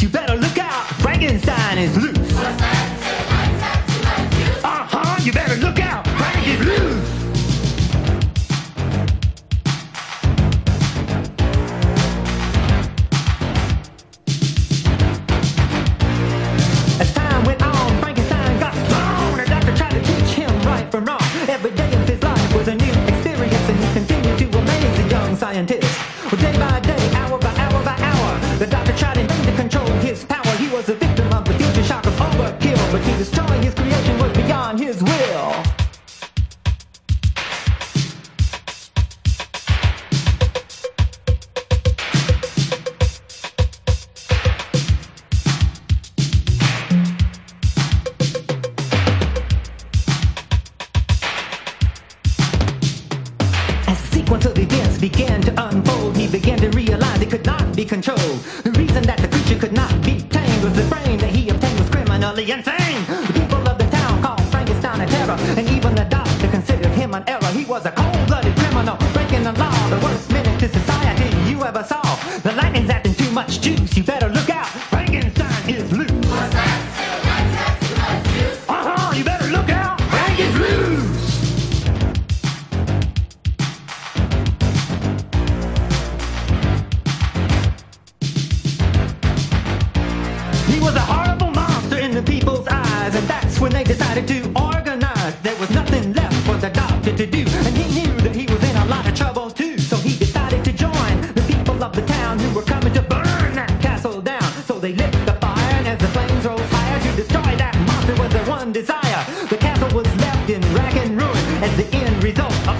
You better look out. Frankenstein is loose.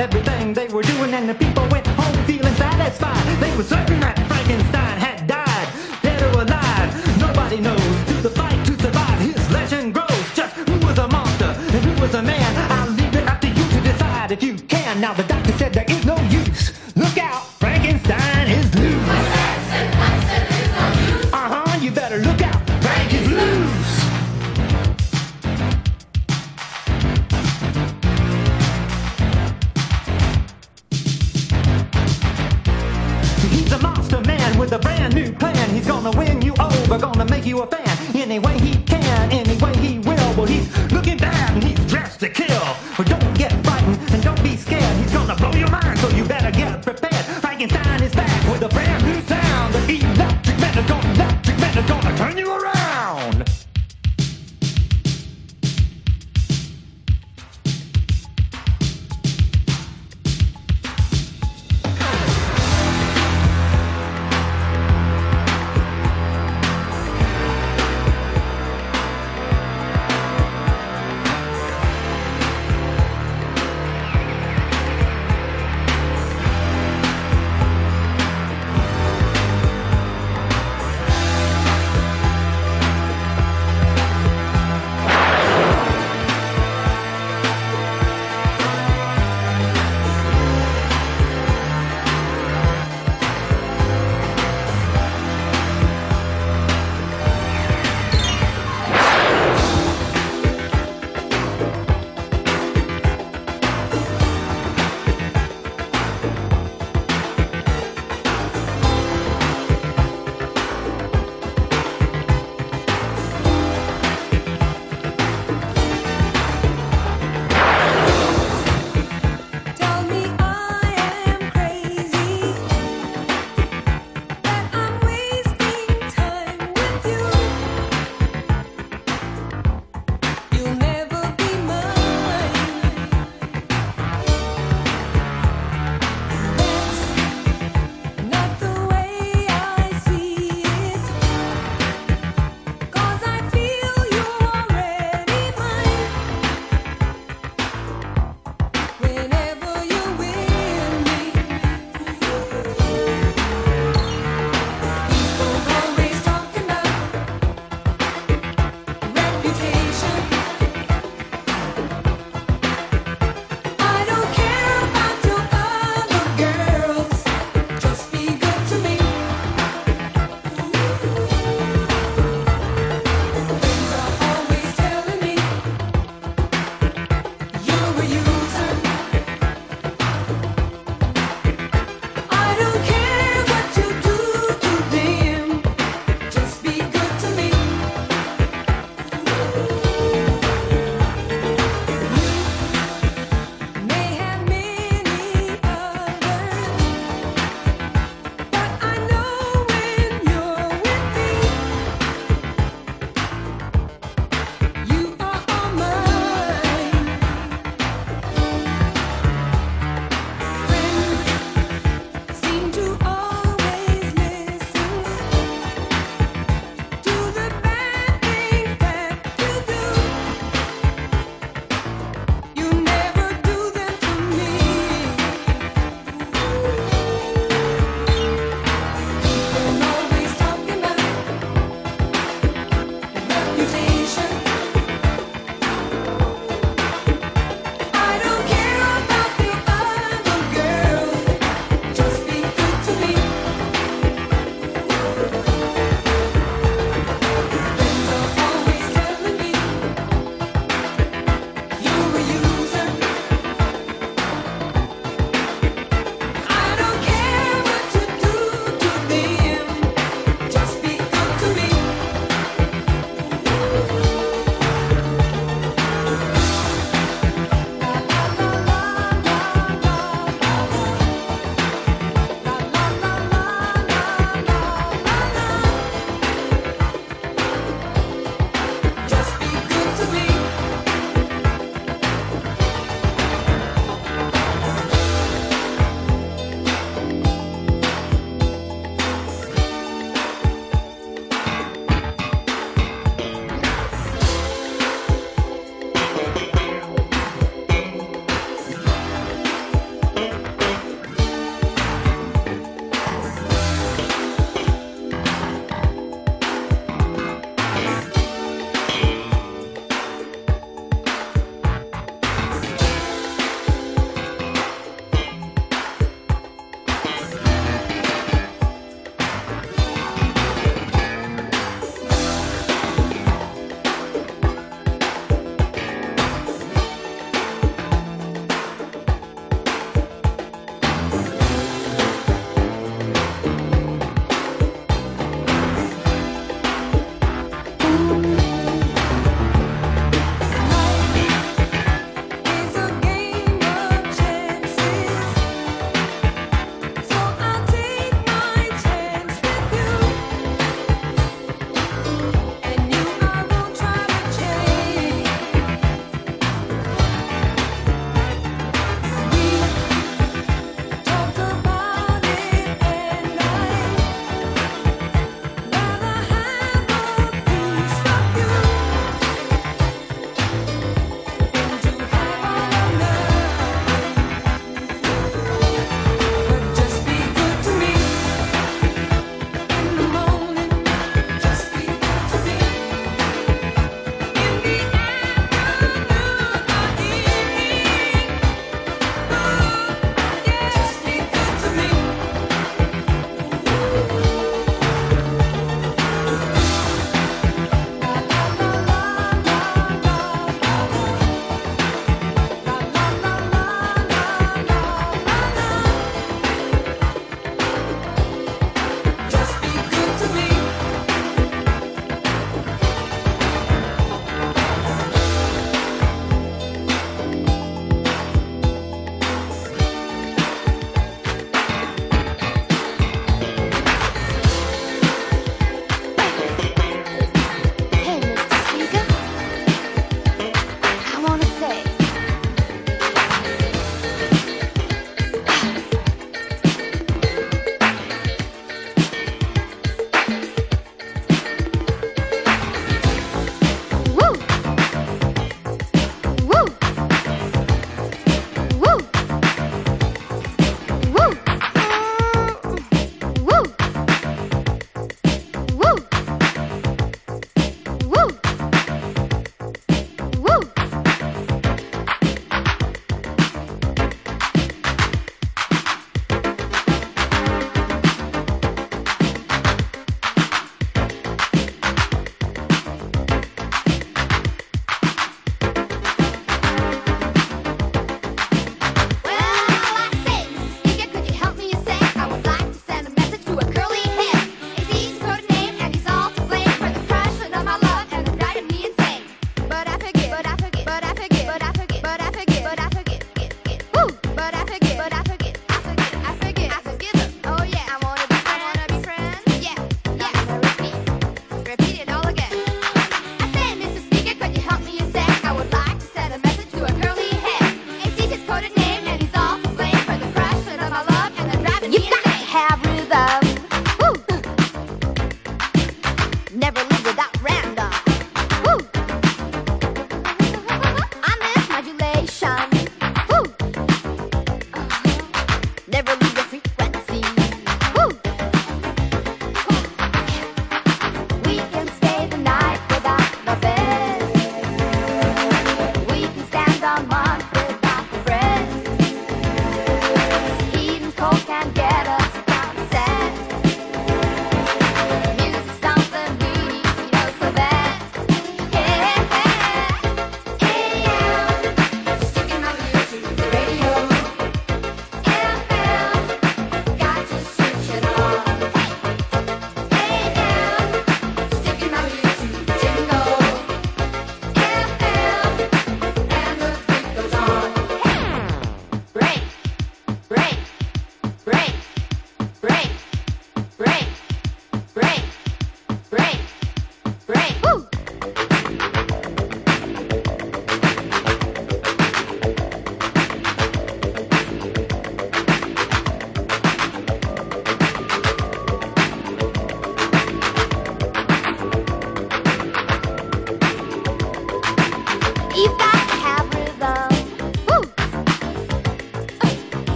everything they were doing, and the people went home feeling satisfied. They were certain that Frankenstein had died, dead or alive. Nobody knows. The fight to survive, his legend grows. Just who was a monster and who was a man? I'll leave it up to you to decide if you can. Now the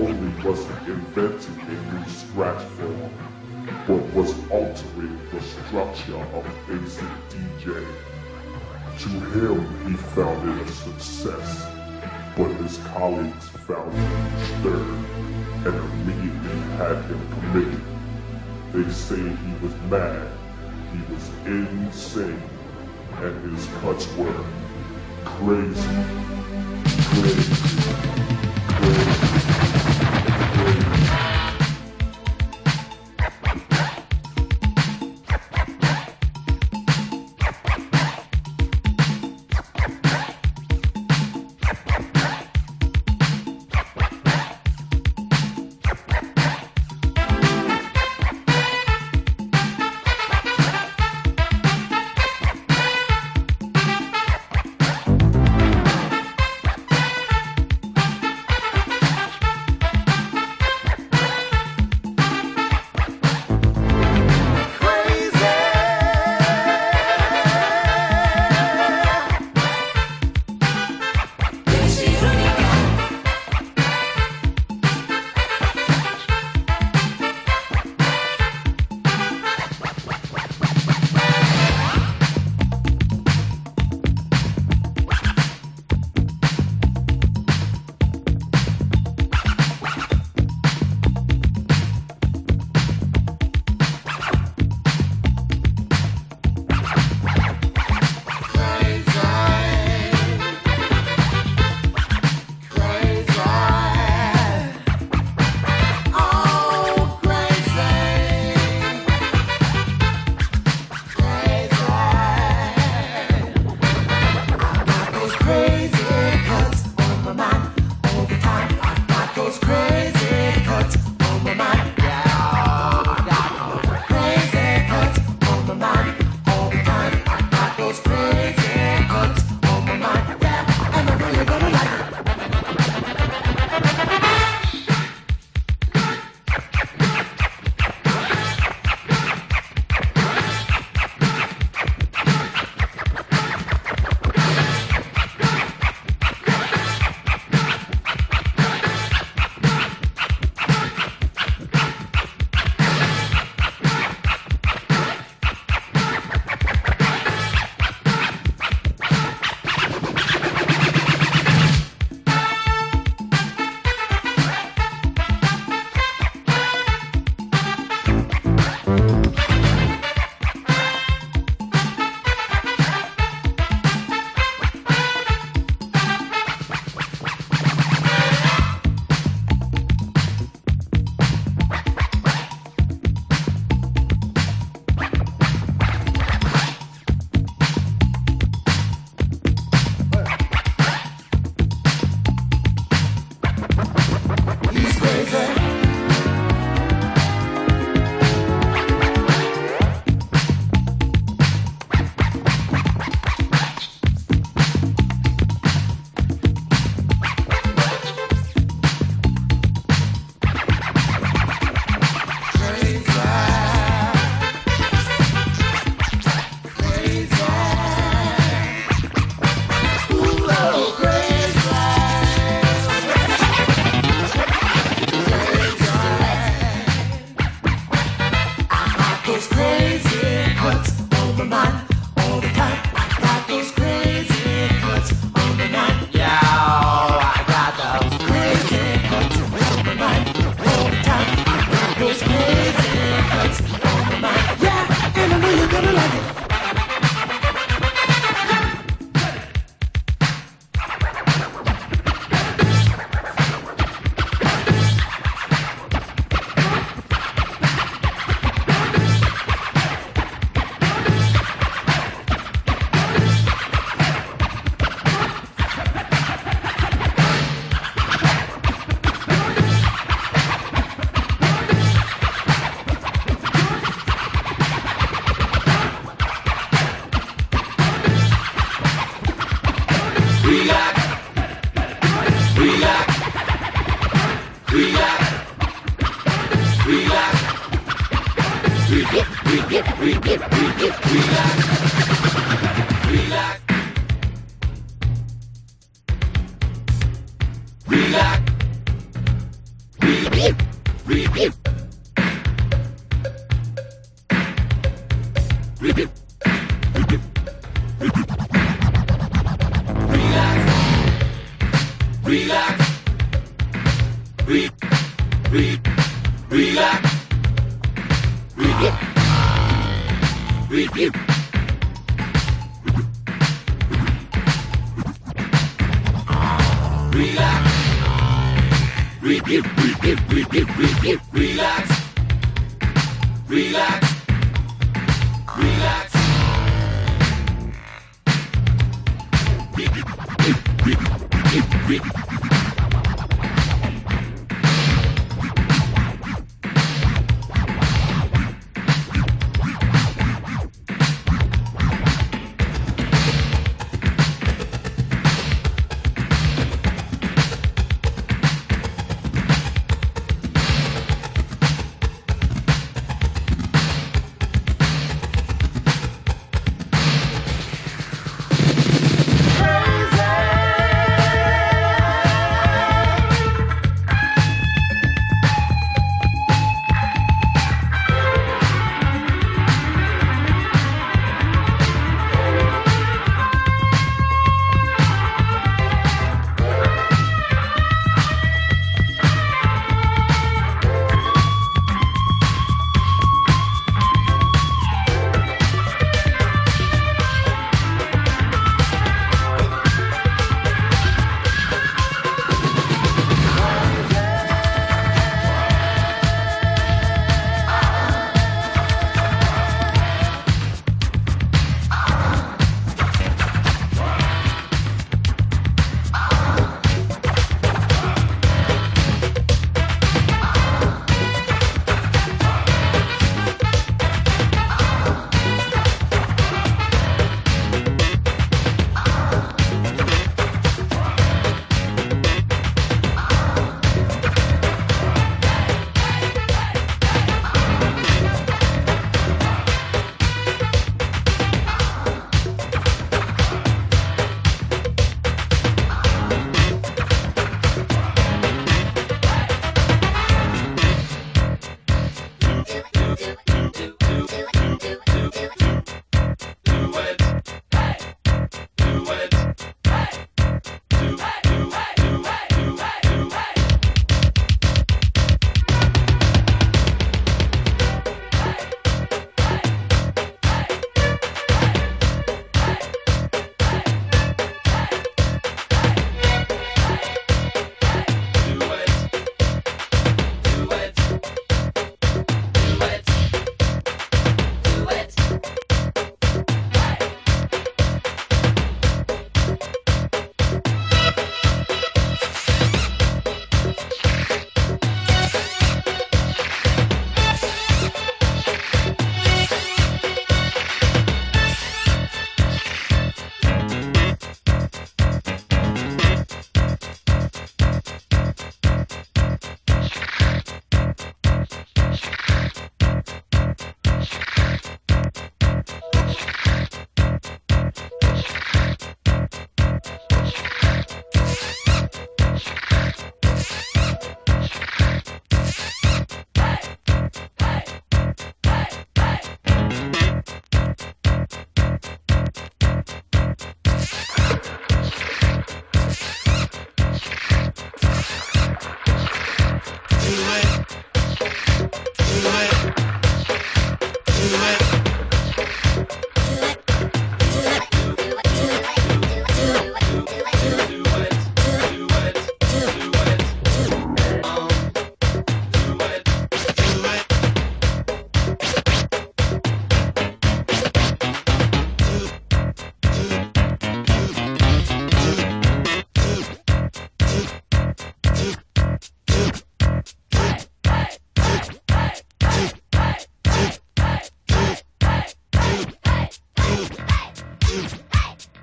only was he inventing a new scratch form, but was altering the structure of basic DJ. To him, he found it a success, but his colleagues found him disturbed and immediately had him committed. They say he was mad, he was insane, and his cuts were crazy, crazy, crazy.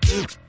Oof.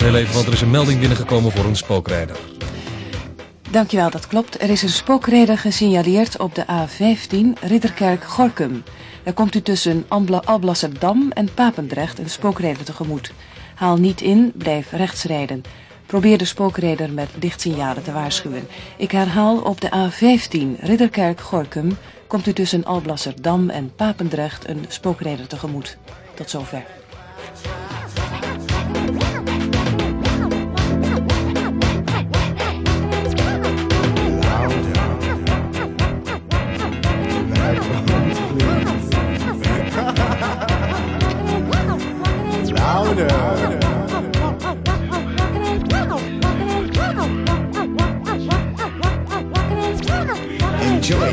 Heel even, want er is een melding binnengekomen voor een spookrijder. Dankjewel, dat klopt. Er is een spookrijder gesignaleerd op de A15 Ridderkerk-Gorkum. Daar komt u tussen Alblasserdam en Papendrecht een spookrijder tegemoet. Haal niet in, blijf rechts rijden. Probeer de spookrijder met lichtsignalen te waarschuwen. Ik herhaal, op de A15 Ridderkerk-Gorkum komt u tussen Alblasserdam en Papendrecht een spookrijder tegemoet. Tot zover. Enjoy,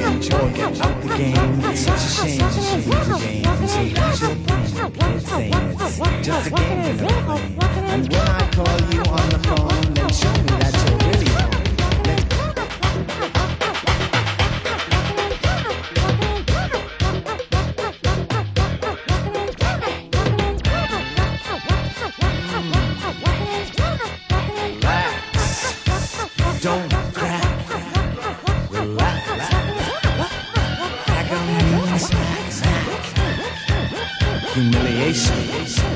enjoy, get out the game. It's such a shame to see a game. It's a usual thing, it's just a game. And when I call you on the phone, then show me that you're really. don't cry. Relax, like a mean smack, smack. Humiliation.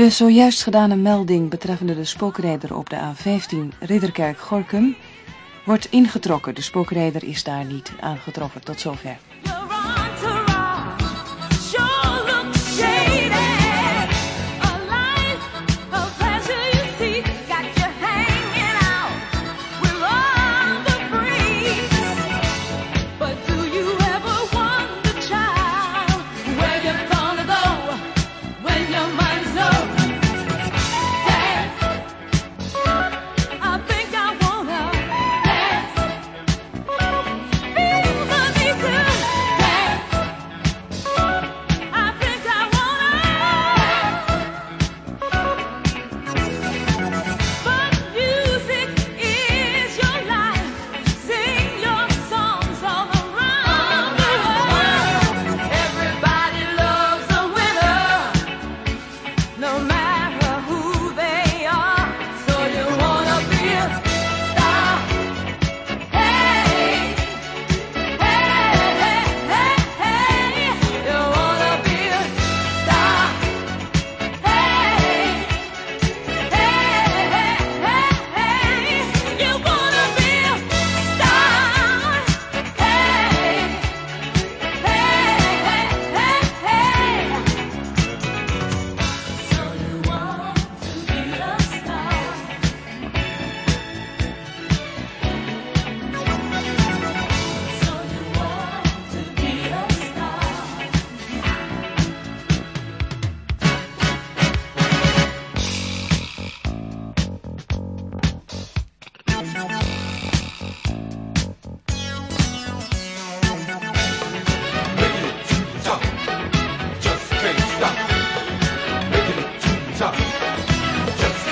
De zojuist gedane melding betreffende de spookrijder op de A15 Ridderkerk-Gorkum wordt ingetrokken. De spookrijder is daar niet aangetroffen. Tot zover.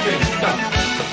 Stop.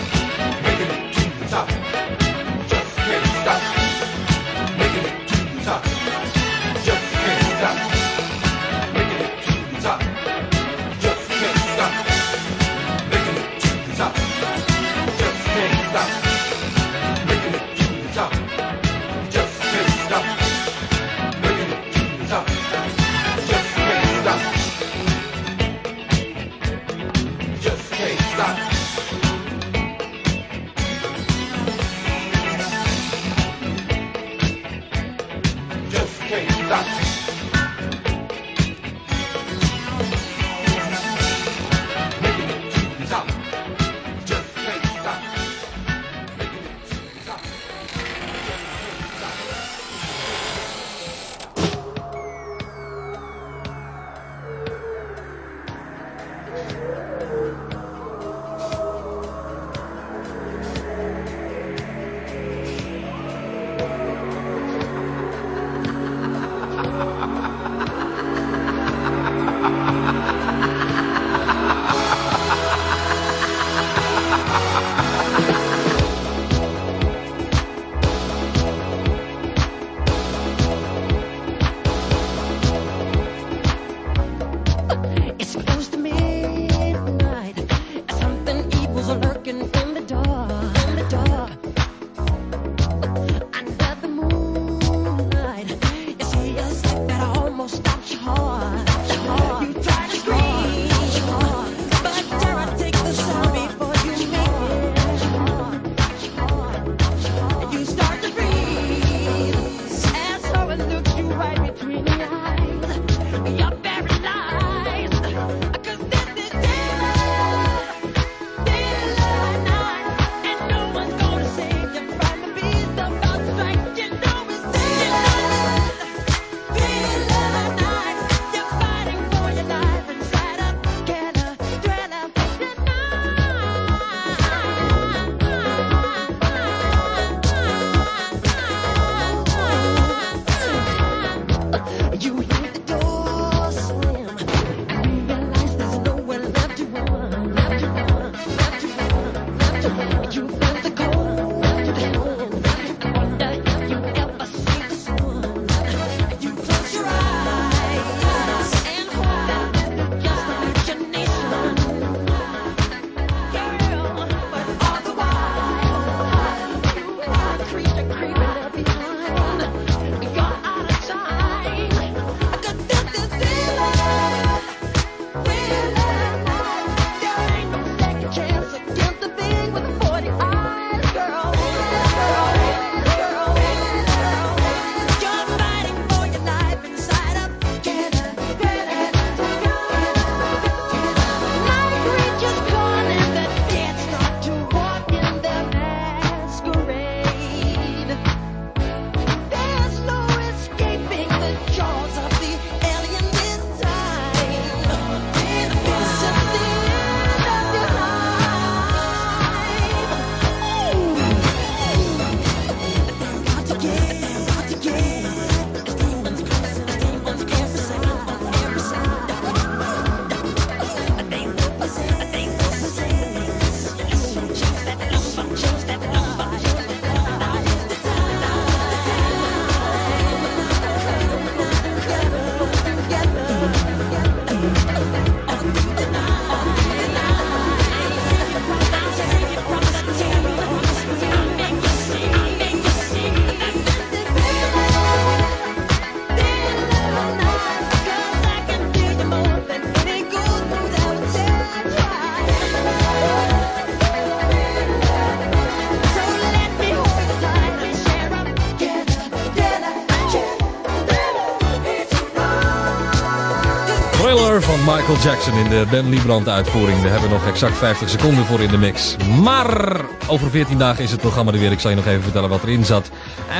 Michael Jackson in de Ben Liebrand uitvoering. Daar hebben we nog exact 50 seconden voor in de mix. Maar over 14 dagen is het programma er weer. Ik zal je nog even vertellen wat erin zat.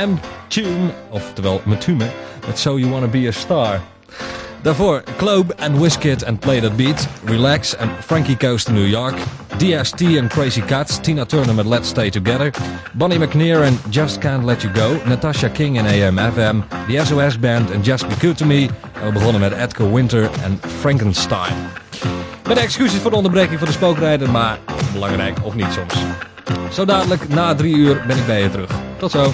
M-Tune, oftewel Matume, met So You Wanna Be A Star. Daarvoor Globe and Wizkid and Play That Beat, Relax en Frankie Coast to New York, DST en Crazy Cats, Tina Turner met Let's Stay Together, Bonnie McNair en Just Can't Let You Go, Natasha King en AM/FM, The SOS Band en Just Be Good To Me. We begonnen met Edgar Winter en Frankenstein. Met excuses voor de onderbreking van de spookrijder, maar belangrijk of niet soms. Zo dadelijk na drie uur ben ik bij je terug. Tot zo.